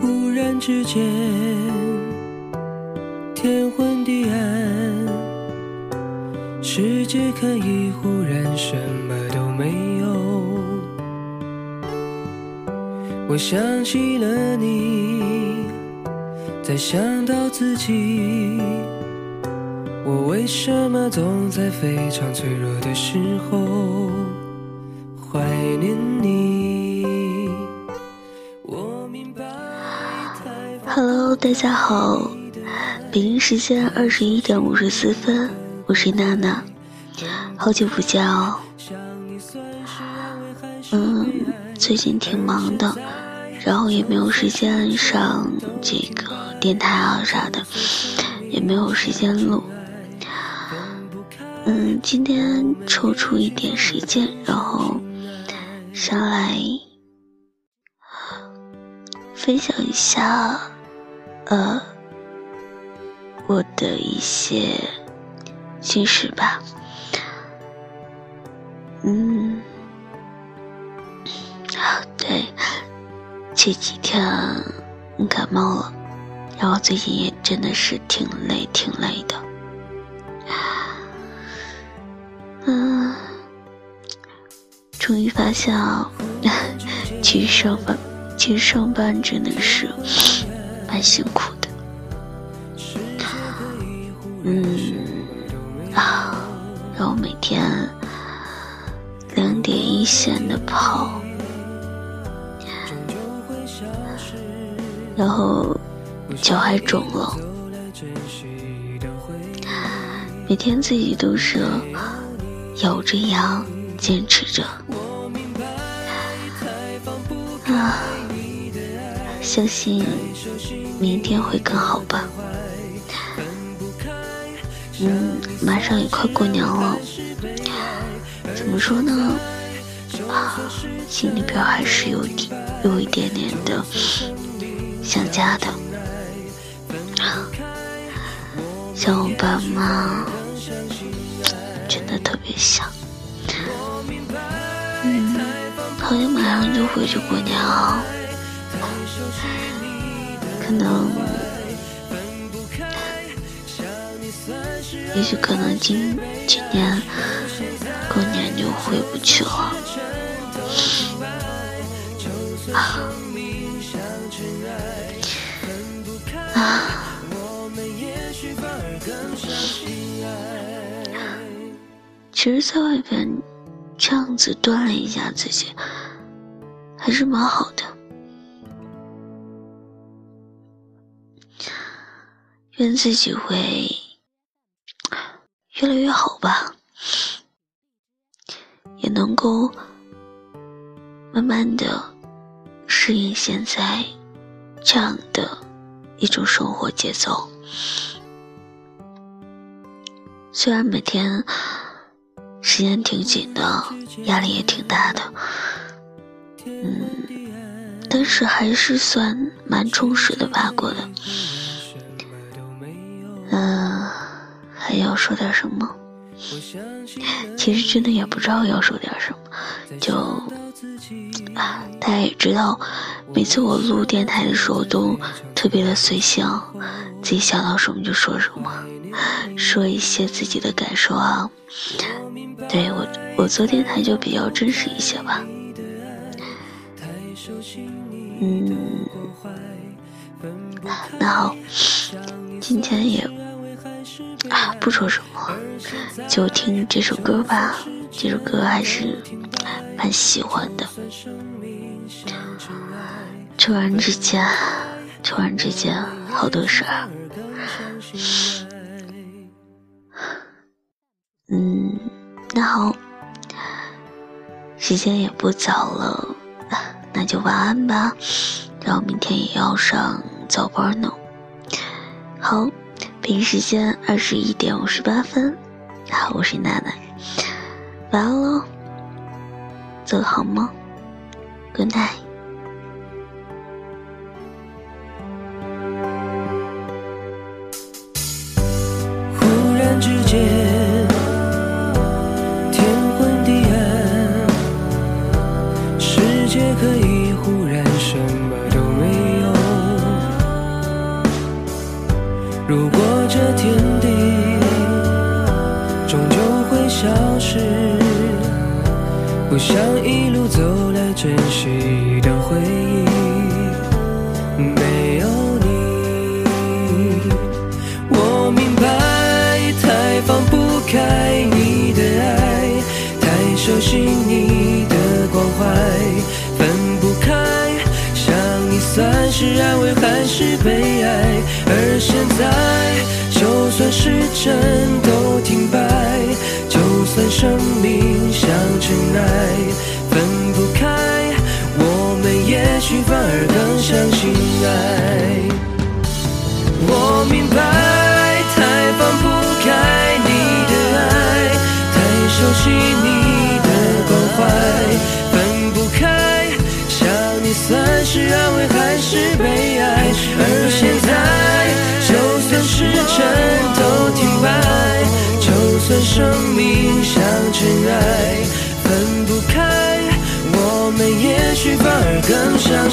忽然之间，天昏地暗，世界可以忽然什么都没有。我想起了你，再想到自己，我为什么总在非常脆弱的时候怀念你？Hello，大家好，北京时间二十一点五十四分，我是娜娜，好久不见哦。嗯，最近挺忙的，然后也没有时间上这个电台啊啥的，也没有时间录。嗯，今天抽出一点时间，然后上来分享一下。呃，我的一些心事吧。嗯，啊，对，这几天感冒了，然后最近也真的是挺累，挺累的。嗯，终于发现啊，去上班，去上班真的是。蛮辛苦的，嗯啊，然后每天两点一线的跑，然后脚还肿了，每天自己都是咬着牙坚持着，相信。明天会更好吧。嗯，马上也快过年了，怎么说呢？啊，心里边还是有点有一点点的想家的，想我爸妈，真的特别想。嗯，好像马上就回去过年了。可能，也许可能今今年过年就回不去了。啊！其实，在外边这样子锻炼一下自己，还是蛮好的。愿自己会越来越好吧，也能够慢慢的适应现在这样的一种生活节奏。虽然每天时间挺紧的，压力也挺大的，嗯，但是还是算蛮充实的吧，过的。嗯，还要说点什么？其实真的也不知道要说点什么，就啊，大家也知道，每次我录电台的时候都特别的随性，自己想到什么就说什么，说一些自己的感受啊。对我，我做电台就比较真实一些吧。嗯，那好，今天也。啊，不说什么，就听这首歌吧。这首歌还是蛮喜欢的。突然之间，突然之间，好多事儿。嗯，那好，时间也不早了，那就晚安吧。然后明天也要上早班呢。好。北京时间二十一点五十八分，好，我是娜娜，晚安喽，做个好梦，Good night。一路走来珍惜的回忆没有你我明白太放不开你的爱太熟悉你的关怀分不开想你算是安慰还是悲哀而现在就算时针都停摆就算生命像尘埃。相信爱。我明白，太放不开你的爱，太熟悉你的关怀。分不开，想你算是安慰还是悲哀？而现在，就算时针都停摆，就算生命像尘埃，分不开，我们也许反而更相。